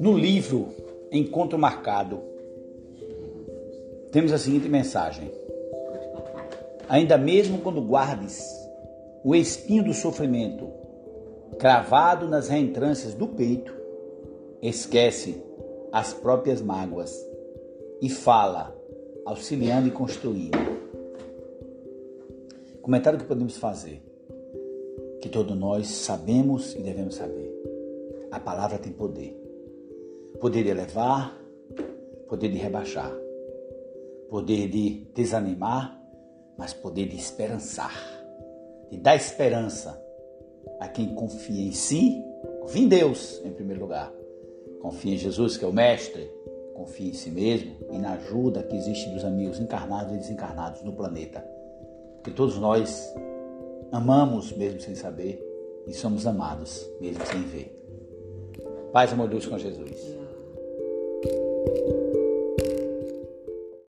No livro Encontro Marcado, temos a seguinte mensagem: Ainda mesmo quando guardes o espinho do sofrimento cravado nas reentrâncias do peito, esquece as próprias mágoas e fala, auxiliando e construindo. Comentário que podemos fazer, que todos nós sabemos e devemos saber. A palavra tem poder. Poder de elevar, poder de rebaixar, poder de desanimar, mas poder de esperançar, de dar esperança a quem confia em si, confia em Deus em primeiro lugar, confia em Jesus que é o Mestre, confia em si mesmo e na ajuda que existe dos amigos encarnados e desencarnados no planeta. Que todos nós amamos mesmo sem saber e somos amados mesmo sem ver. Paz, amor, Deus com Jesus.